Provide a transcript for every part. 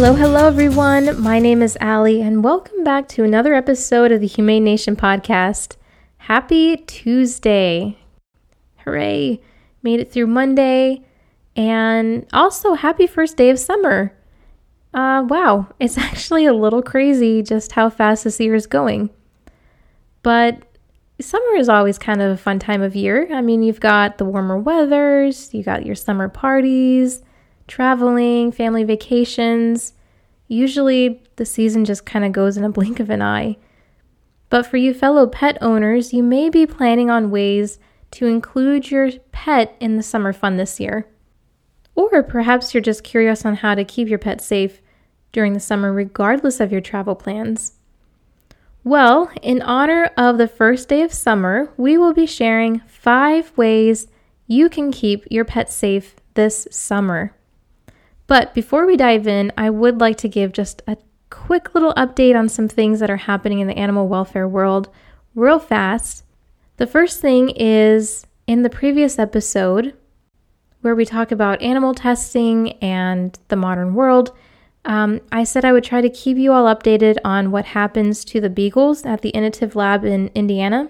Hello, hello, everyone. My name is Allie, and welcome back to another episode of the Humane Nation podcast. Happy Tuesday! Hooray! Made it through Monday, and also happy first day of summer. Uh, wow, it's actually a little crazy just how fast this year is going. But summer is always kind of a fun time of year. I mean, you've got the warmer weathers, you got your summer parties, traveling, family vacations. Usually the season just kind of goes in a blink of an eye. But for you fellow pet owners, you may be planning on ways to include your pet in the summer fun this year. Or perhaps you're just curious on how to keep your pet safe during the summer, regardless of your travel plans. Well, in honor of the first day of summer, we will be sharing five ways you can keep your pet safe this summer. But before we dive in, I would like to give just a quick little update on some things that are happening in the animal welfare world real fast. The first thing is in the previous episode, where we talk about animal testing and the modern world. Um, I said I would try to keep you all updated on what happens to the beagles at the Inotiv Lab in Indiana.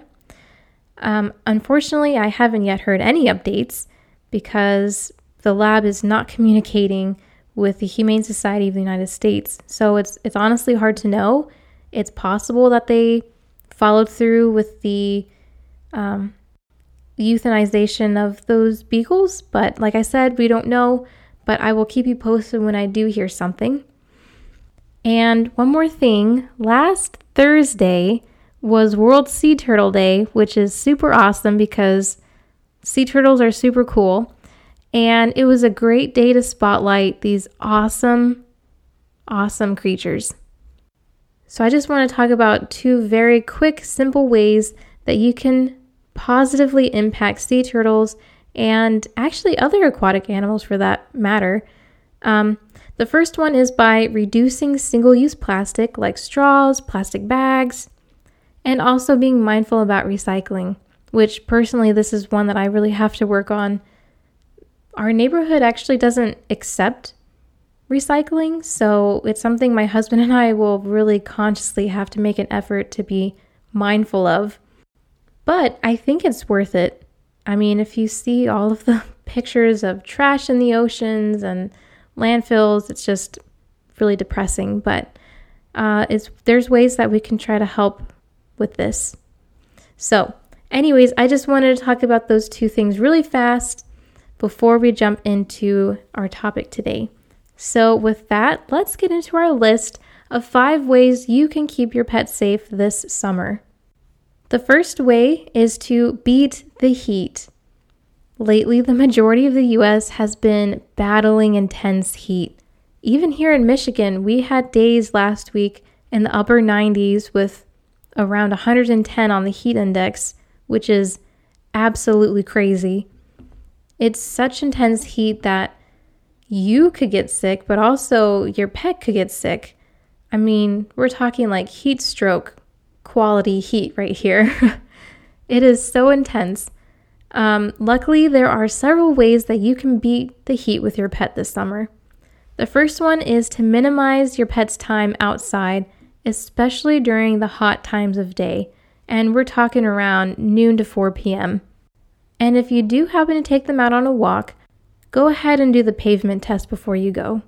Um, unfortunately, I haven't yet heard any updates because the lab is not communicating with the Humane Society of the United States. So it's it's honestly hard to know. It's possible that they followed through with the um, euthanization of those beagles, but like I said, we don't know. But I will keep you posted when I do hear something. And one more thing last Thursday was World Sea Turtle Day, which is super awesome because sea turtles are super cool. And it was a great day to spotlight these awesome, awesome creatures. So, I just want to talk about two very quick, simple ways that you can positively impact sea turtles and actually other aquatic animals for that matter. Um, the first one is by reducing single use plastic like straws, plastic bags, and also being mindful about recycling, which personally, this is one that I really have to work on. Our neighborhood actually doesn't accept recycling, so it's something my husband and I will really consciously have to make an effort to be mindful of. But I think it's worth it. I mean, if you see all of the pictures of trash in the oceans and landfills, it's just really depressing. But uh, there's ways that we can try to help with this. So, anyways, I just wanted to talk about those two things really fast before we jump into our topic today. So, with that, let's get into our list of five ways you can keep your pet safe this summer. The first way is to beat the heat. Lately, the majority of the US has been battling intense heat. Even here in Michigan, we had days last week in the upper 90s with around 110 on the heat index, which is absolutely crazy. It's such intense heat that you could get sick, but also your pet could get sick. I mean, we're talking like heat stroke quality heat right here. it is so intense. Um, luckily, there are several ways that you can beat the heat with your pet this summer. The first one is to minimize your pet's time outside, especially during the hot times of day. And we're talking around noon to 4 p.m. And if you do happen to take them out on a walk, go ahead and do the pavement test before you go.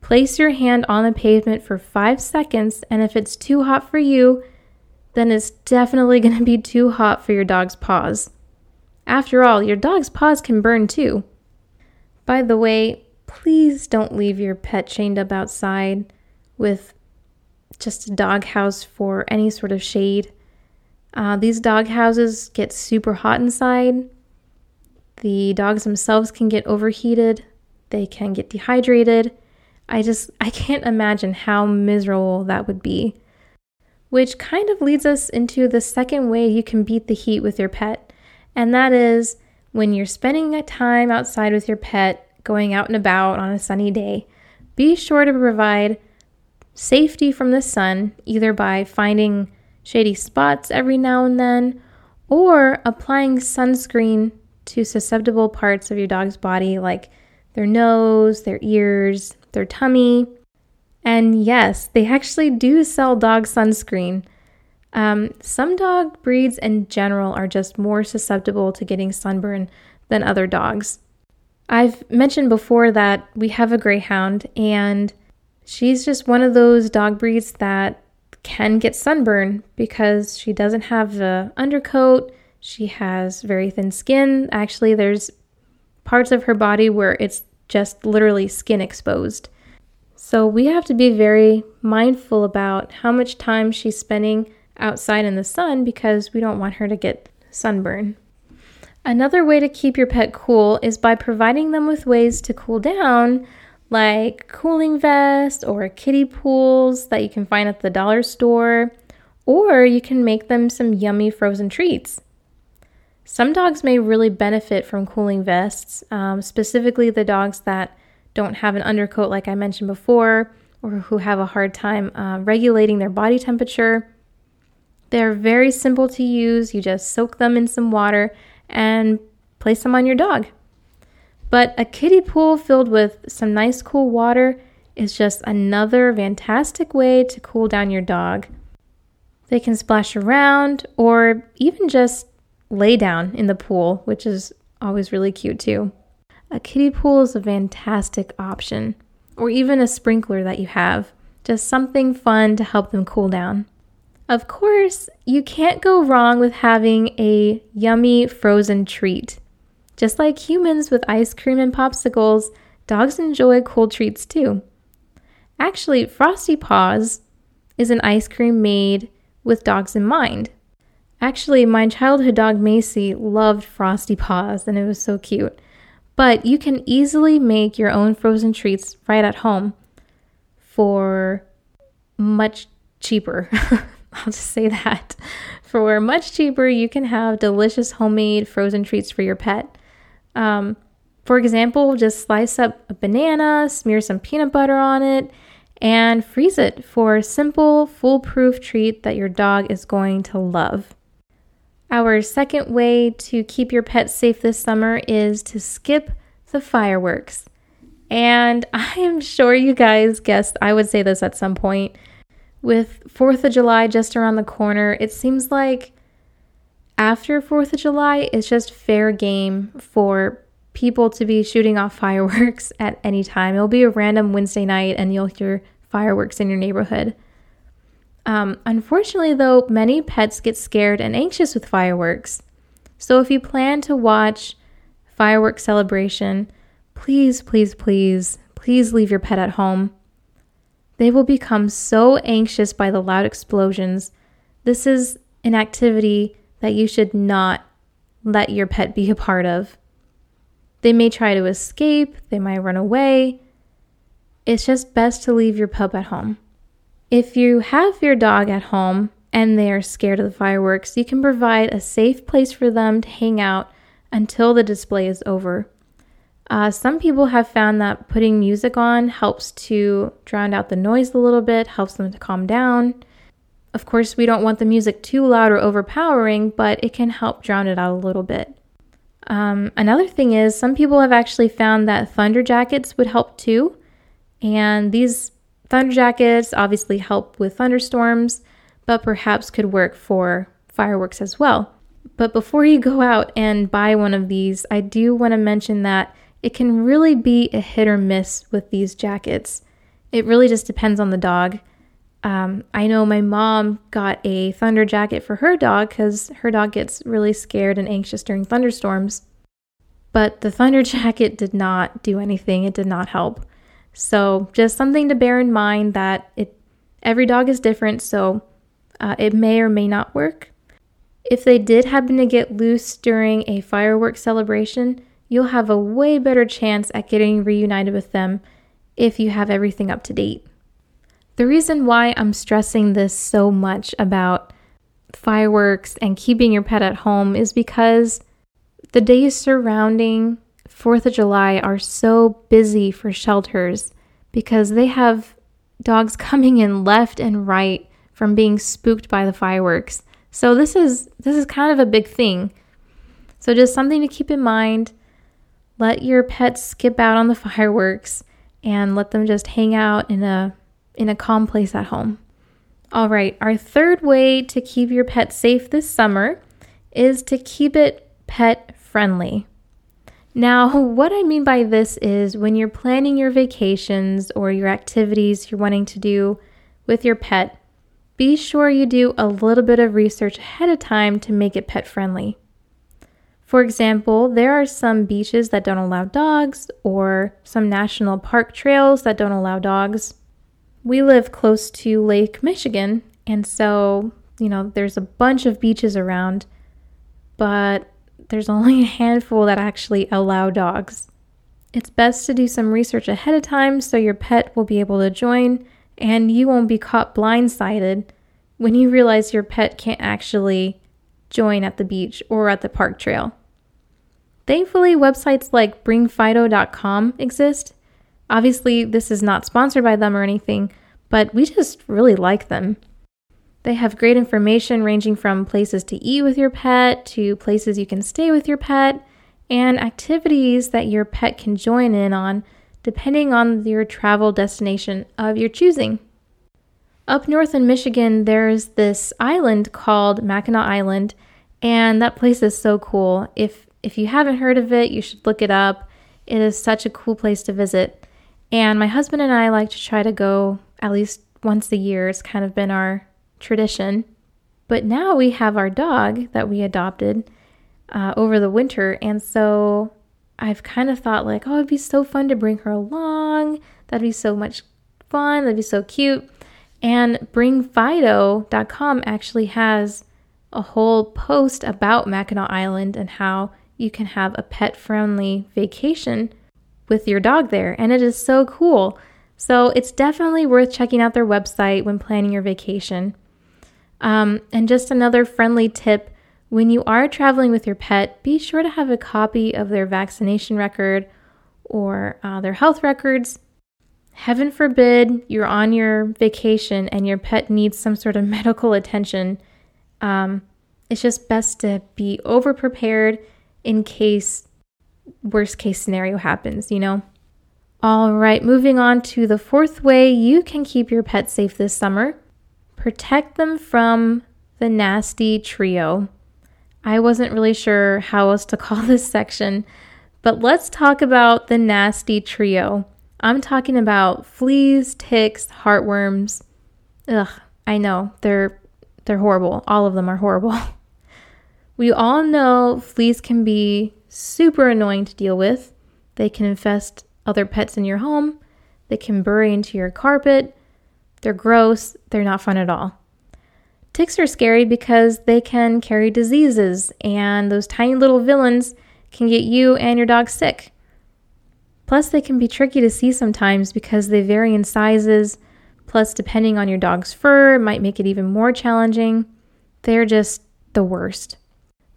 Place your hand on the pavement for five seconds, and if it's too hot for you, then it's definitely going to be too hot for your dog's paws. After all, your dog's paws can burn too. By the way, please don't leave your pet chained up outside with just a dog house for any sort of shade. Uh, these dog houses get super hot inside. The dogs themselves can get overheated. They can get dehydrated. I just, I can't imagine how miserable that would be which kind of leads us into the second way you can beat the heat with your pet, and that is when you're spending time outside with your pet, going out and about on a sunny day, be sure to provide safety from the sun either by finding shady spots every now and then or applying sunscreen to susceptible parts of your dog's body like their nose, their ears, their tummy, And yes, they actually do sell dog sunscreen. Um, some dog breeds in general are just more susceptible to getting sunburn than other dogs. I've mentioned before that we have a greyhound, and she's just one of those dog breeds that can get sunburn because she doesn't have the undercoat. She has very thin skin. Actually, there's parts of her body where it's just literally skin exposed. So we have to be very mindful about how much time she's spending outside in the sun because we don't want her to get sunburn. Another way to keep your pet cool is by providing them with ways to cool down, like cooling vests or kiddie pools that you can find at the dollar store, or you can make them some yummy frozen treats. Some dogs may really benefit from cooling vests, um, specifically the dogs that don't have an undercoat, like I mentioned before, or who have a hard time uh, regulating their body temperature. They're very simple to use. You just soak them in some water and place them on your dog. But a kiddie pool filled with some nice cool water is just another fantastic way to cool down your dog. They can splash around or even just lay down in the pool, which is always really cute too. A kiddie pool is a fantastic option, or even a sprinkler that you have, just something fun to help them cool down. Of course, you can't go wrong with having a yummy frozen treat. Just like humans with ice cream and popsicles, dogs enjoy cold treats too. Actually, Frosty Paws is an ice cream made with dogs in mind. Actually, my childhood dog Macy loved Frosty Paws and it was so cute. But you can easily make your own frozen treats right at home for much cheaper. I'll just say that. For much cheaper, you can have delicious homemade frozen treats for your pet. Um, for example, just slice up a banana, smear some peanut butter on it, and freeze it for a simple, foolproof treat that your dog is going to love. Our second way to keep your pets safe this summer is to skip the fireworks. And I am sure you guys guessed I would say this at some point. With 4th of July just around the corner, it seems like after 4th of July, it's just fair game for people to be shooting off fireworks at any time. It'll be a random Wednesday night and you'll hear fireworks in your neighborhood. Um, unfortunately, though, many pets get scared and anxious with fireworks. So if you plan to watch fireworks celebration, please, please, please, please leave your pet at home. They will become so anxious by the loud explosions. This is an activity that you should not let your pet be a part of. They may try to escape, they might run away. It's just best to leave your pup at home. If you have your dog at home and they are scared of the fireworks, you can provide a safe place for them to hang out until the display is over. Uh, some people have found that putting music on helps to drown out the noise a little bit, helps them to calm down. Of course, we don't want the music too loud or overpowering, but it can help drown it out a little bit. Um, another thing is, some people have actually found that thunder jackets would help too. And these thunder jackets obviously help with thunderstorms, but perhaps could work for fireworks as well. But before you go out and buy one of these, I do want to mention that it can really be a hit or miss with these jackets. It really just depends on the dog. Um, I know my mom got a thunder jacket for her dog because her dog gets really scared and anxious during thunderstorms. But the thunder jacket did not do anything, it did not help. So, just something to bear in mind that it every dog is different, so uh, it may or may not work. If they did happen to get loose during a fireworks celebration, you'll have a way better chance at getting reunited with them if you have everything up to date. The reason why I'm stressing this so much about fireworks and keeping your pet at home is because the days surrounding 4th of July are so busy for shelters because they have dogs coming in left and right from being spooked by the fireworks. So this is this is kind of a big thing. So just something to keep in mind let your pets skip out on the fireworks and let them just hang out in a, in a calm place at home. All right, our third way to keep your pet safe this summer is to keep it pet friendly. Now, what I mean by this is when you're planning your vacations or your activities you're wanting to do with your pet, be sure you do a little bit of research ahead of time to make it pet friendly. For example, there are some beaches that don't allow dogs, or some national park trails that don't allow dogs. We live close to Lake Michigan, and so, you know, there's a bunch of beaches around, but there's only a handful that actually allow dogs. It's best to do some research ahead of time so your pet will be able to join and you won't be caught blindsided when you realize your pet can't actually join at the beach or at the park trail. Thankfully, websites like bringfido.com exist. Obviously, this is not sponsored by them or anything, but we just really like them. They have great information ranging from places to eat with your pet to places you can stay with your pet and activities that your pet can join in on depending on your travel destination of your choosing. Up north in Michigan, there's this island called Mackinac Island, and that place is so cool. If if you haven't heard of it, you should look it up. It is such a cool place to visit. And my husband and I like to try to go at least once a year. It's kind of been our tradition. But now we have our dog that we adopted uh, over the winter. And so I've kind of thought, like, oh, it'd be so fun to bring her along. That'd be so much fun. That'd be so cute. And bringfido.com actually has a whole post about Mackinac Island and how you can have a pet friendly vacation with your dog there. And it is so cool. So it's definitely worth checking out their website when planning your vacation. Um, and just another friendly tip when you are traveling with your pet, be sure to have a copy of their vaccination record or uh, their health records Heaven forbid you're on your vacation and your pet needs some sort of medical attention. Um, it's just best to be over prepared in case worst case scenario happens, you know? All right, moving on to the fourth way you can keep your pet safe this summer protect them from the nasty trio. I wasn't really sure how else to call this section, but let's talk about the nasty trio. I'm talking about fleas, ticks, heartworms. Ugh, I know. They're they're horrible. All of them are horrible. we all know fleas can be super annoying to deal with. They can infest other pets in your home. They can bury into your carpet. They're gross. They're not fun at all. Ticks are scary because they can carry diseases, and those tiny little villains can get you and your dog sick. Plus, they can be tricky to see sometimes because they vary in sizes. Plus, depending on your dog's fur, might make it even more challenging. They're just the worst.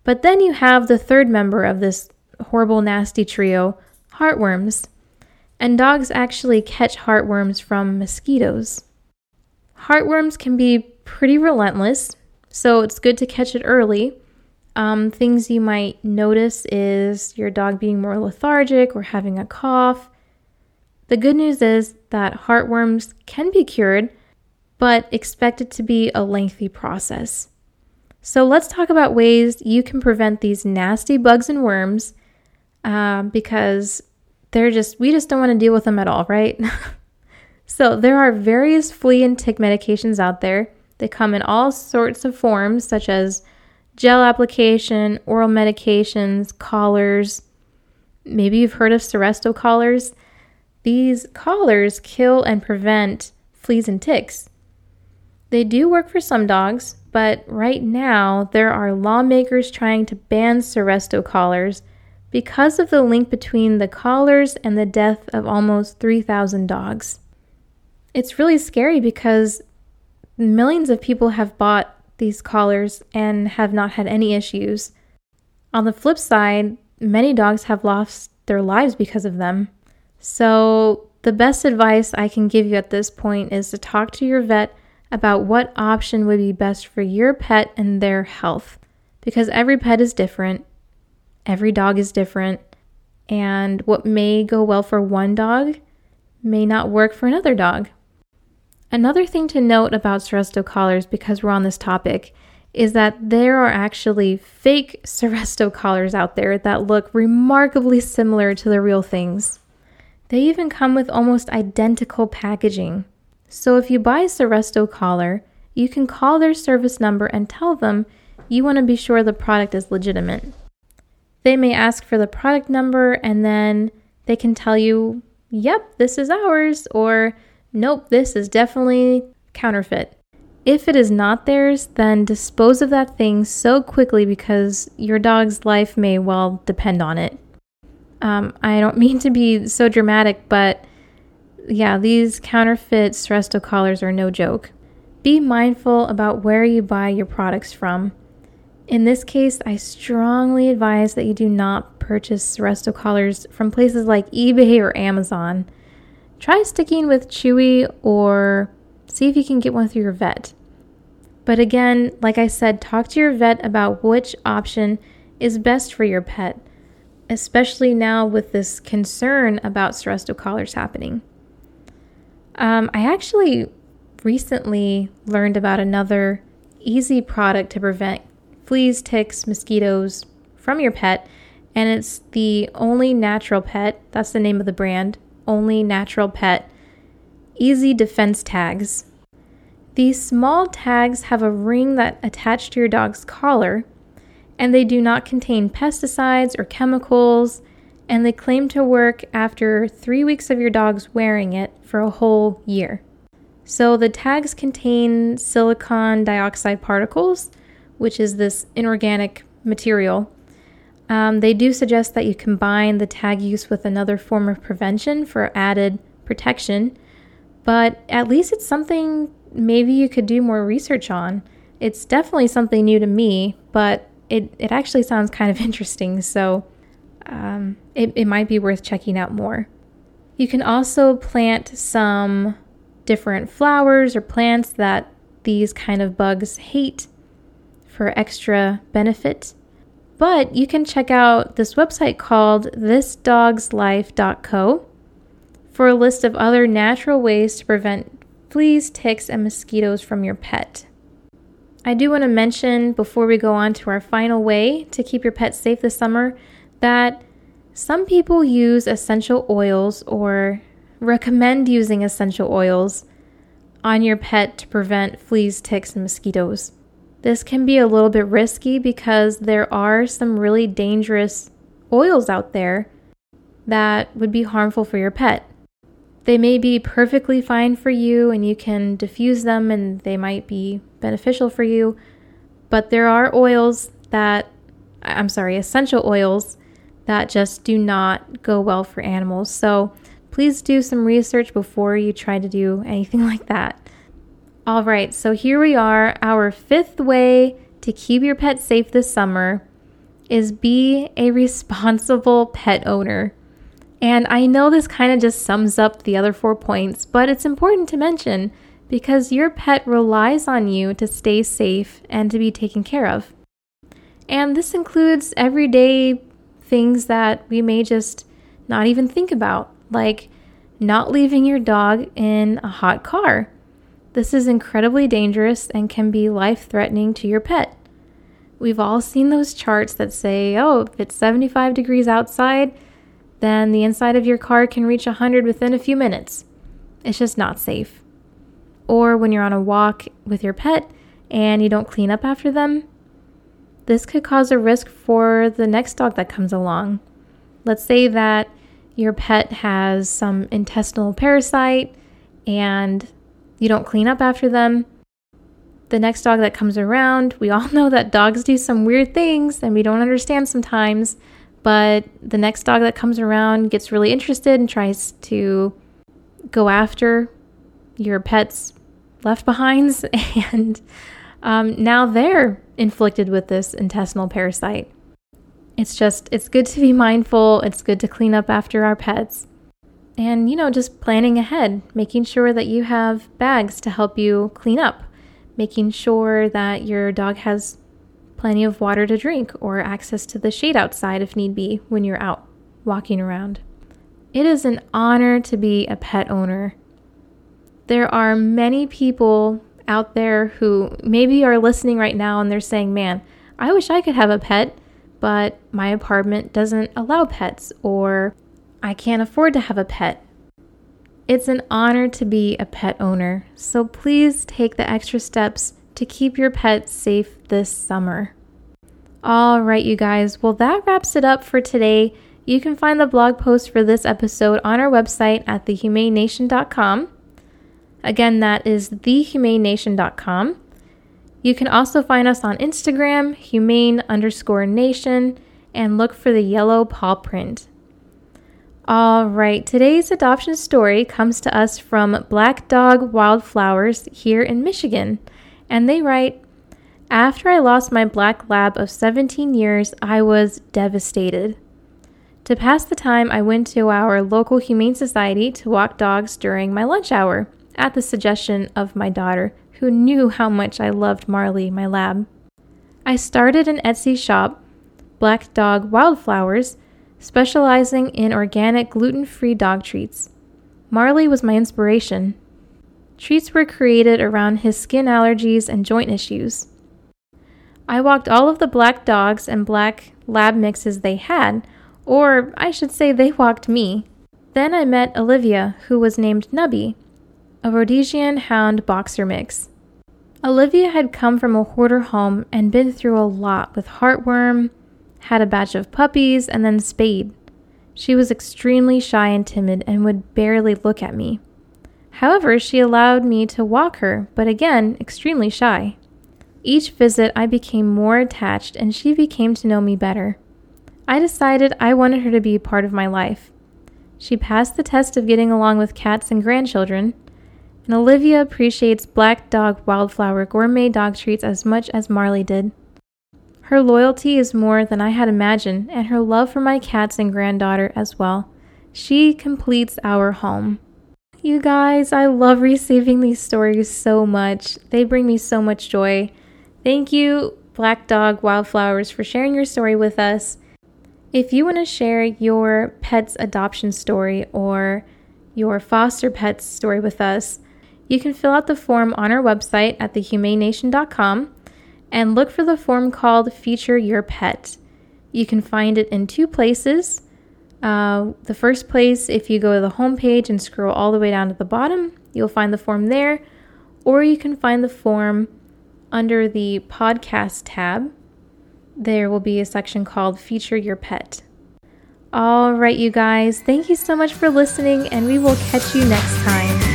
But then you have the third member of this horrible, nasty trio heartworms. And dogs actually catch heartworms from mosquitoes. Heartworms can be pretty relentless, so it's good to catch it early um, things you might notice is your dog being more lethargic or having a cough. The good news is that heartworms can be cured, but expect it to be a lengthy process. So let's talk about ways you can prevent these nasty bugs and worms um, because they're just, we just don't want to deal with them at all, right? so there are various flea and tick medications out there. They come in all sorts of forms, such as gel application, oral medications, collars. Maybe you've heard of Seresto collars. These collars kill and prevent fleas and ticks. They do work for some dogs, but right now there are lawmakers trying to ban Seresto collars because of the link between the collars and the death of almost 3,000 dogs. It's really scary because millions of people have bought these collars and have not had any issues. On the flip side, many dogs have lost their lives because of them. So, the best advice I can give you at this point is to talk to your vet about what option would be best for your pet and their health. Because every pet is different, every dog is different, and what may go well for one dog may not work for another dog. Another thing to note about Seresto collars, because we're on this topic, is that there are actually fake Seresto collars out there that look remarkably similar to the real things. They even come with almost identical packaging. So if you buy a Seresto collar, you can call their service number and tell them you want to be sure the product is legitimate. They may ask for the product number and then they can tell you, yep, this is ours, or nope, this is definitely counterfeit. If it is not theirs, then dispose of that thing so quickly because your dog's life may well depend on it. Um, I don't mean to be so dramatic, but yeah, these counterfeit Seresto collars are no joke. Be mindful about where you buy your products from. In this case, I strongly advise that you do not purchase Seresto collars from places like eBay or Amazon. Try sticking with Chewy or see if you can get one through your vet. But again, like I said, talk to your vet about which option is best for your pet especially now with this concern about Seresto collars happening. Um, I actually recently learned about another easy product to prevent fleas, ticks, mosquitoes from your pet, and it's the Only Natural Pet. That's the name of the brand. Only Natural Pet. Easy Defense Tags. These small tags have a ring that attached to your dog's collar and they do not contain pesticides or chemicals, and they claim to work after three weeks of your dog's wearing it for a whole year. So the tags contain silicon dioxide particles, which is this inorganic material. Um, they do suggest that you combine the tag use with another form of prevention for added protection, but at least it's something maybe you could do more research on. It's definitely something new to me, but it, it actually sounds kind of interesting, so um, it, it might be worth checking out more. You can also plant some different flowers or plants that these kind of bugs hate for extra benefit. But you can check out this website called thisdogslife.co for a list of other natural ways to prevent fleas, ticks, and mosquitoes from your pet. I do want to mention before we go on to our final way to keep your pet safe this summer that some people use essential oils or recommend using essential oils on your pet to prevent fleas, ticks, and mosquitoes. This can be a little bit risky because there are some really dangerous oils out there that would be harmful for your pet. They may be perfectly fine for you and you can diffuse them and they might be beneficial for you, but there are oils that, I'm sorry, essential oils that just do not go well for animals. So please do some research before you try to do anything like that. All right, so here we are. Our fifth way to keep your pet safe this summer is be a responsible pet owner. And I know this kind of just sums up the other four points, but it's important to mention because your pet relies on you to stay safe and to be taken care of. And this includes everyday things that we may just not even think about, like not leaving your dog in a hot car. This is incredibly dangerous and can be life threatening to your pet. We've all seen those charts that say, oh, if it's 75 degrees outside, then the inside of your car can reach 100 within a few minutes. It's just not safe. Or when you're on a walk with your pet and you don't clean up after them, this could cause a risk for the next dog that comes along. Let's say that your pet has some intestinal parasite and you don't clean up after them. The next dog that comes around, we all know that dogs do some weird things and we don't understand sometimes. But the next dog that comes around gets really interested and tries to go after your pet's left behinds, and um, now they're inflicted with this intestinal parasite. It's just, it's good to be mindful, it's good to clean up after our pets. And, you know, just planning ahead, making sure that you have bags to help you clean up, making sure that your dog has plenty of water to drink, or access to the shade outside if need be when you're out walking around. It is an honor to be a pet owner. There are many people out there who maybe are listening right now and they're saying, man, I wish I could have a pet, but my apartment doesn't allow pets, or I can't afford to have a pet. It's an honor to be a pet owner, so please take the extra steps to keep your pet safe this summer. All right, you guys, well, that wraps it up for today. You can find the blog post for this episode on our website at thehumanenation.com. Again, that is thehumanenation.com. You can also find us on Instagram, humane underscore nation, and look for the yellow paw print. All right, today's adoption story comes to us from Black Dog Wildflowers here in Michigan. And they write After I lost my black lab of 17 years, I was devastated. To pass the time, I went to our local humane society to walk dogs during my lunch hour at the suggestion of my daughter, who knew how much I loved Marley, my lab. I started an Etsy shop, Black Dog Wildflowers, specializing in organic gluten free dog treats. Marley was my inspiration. Treats were created around his skin allergies and joint issues. I walked all of the black dogs and black lab mixes they had, or I should say, they walked me. Then I met Olivia, who was named Nubby, a Rhodesian Hound boxer mix. Olivia had come from a hoarder home and been through a lot with heartworm, had a batch of puppies, and then spayed. She was extremely shy and timid and would barely look at me. However, she allowed me to walk her, but again, extremely shy. Each visit, I became more attached and she became to know me better. I decided I wanted her to be part of my life. She passed the test of getting along with cats and grandchildren, and Olivia appreciates Black Dog Wildflower gourmet dog treats as much as Marley did. Her loyalty is more than I had imagined, and her love for my cats and granddaughter as well. She completes our home. You guys, I love receiving these stories so much. They bring me so much joy. Thank you, Black Dog Wildflowers, for sharing your story with us. If you want to share your pet's adoption story or your foster pet's story with us, you can fill out the form on our website at thehumanenation.com and look for the form called Feature Your Pet. You can find it in two places. Uh, the first place, if you go to the home page and scroll all the way down to the bottom, you'll find the form there, or you can find the form under the podcast tab. There will be a section called Feature Your Pet. All right, you guys, thank you so much for listening, and we will catch you next time.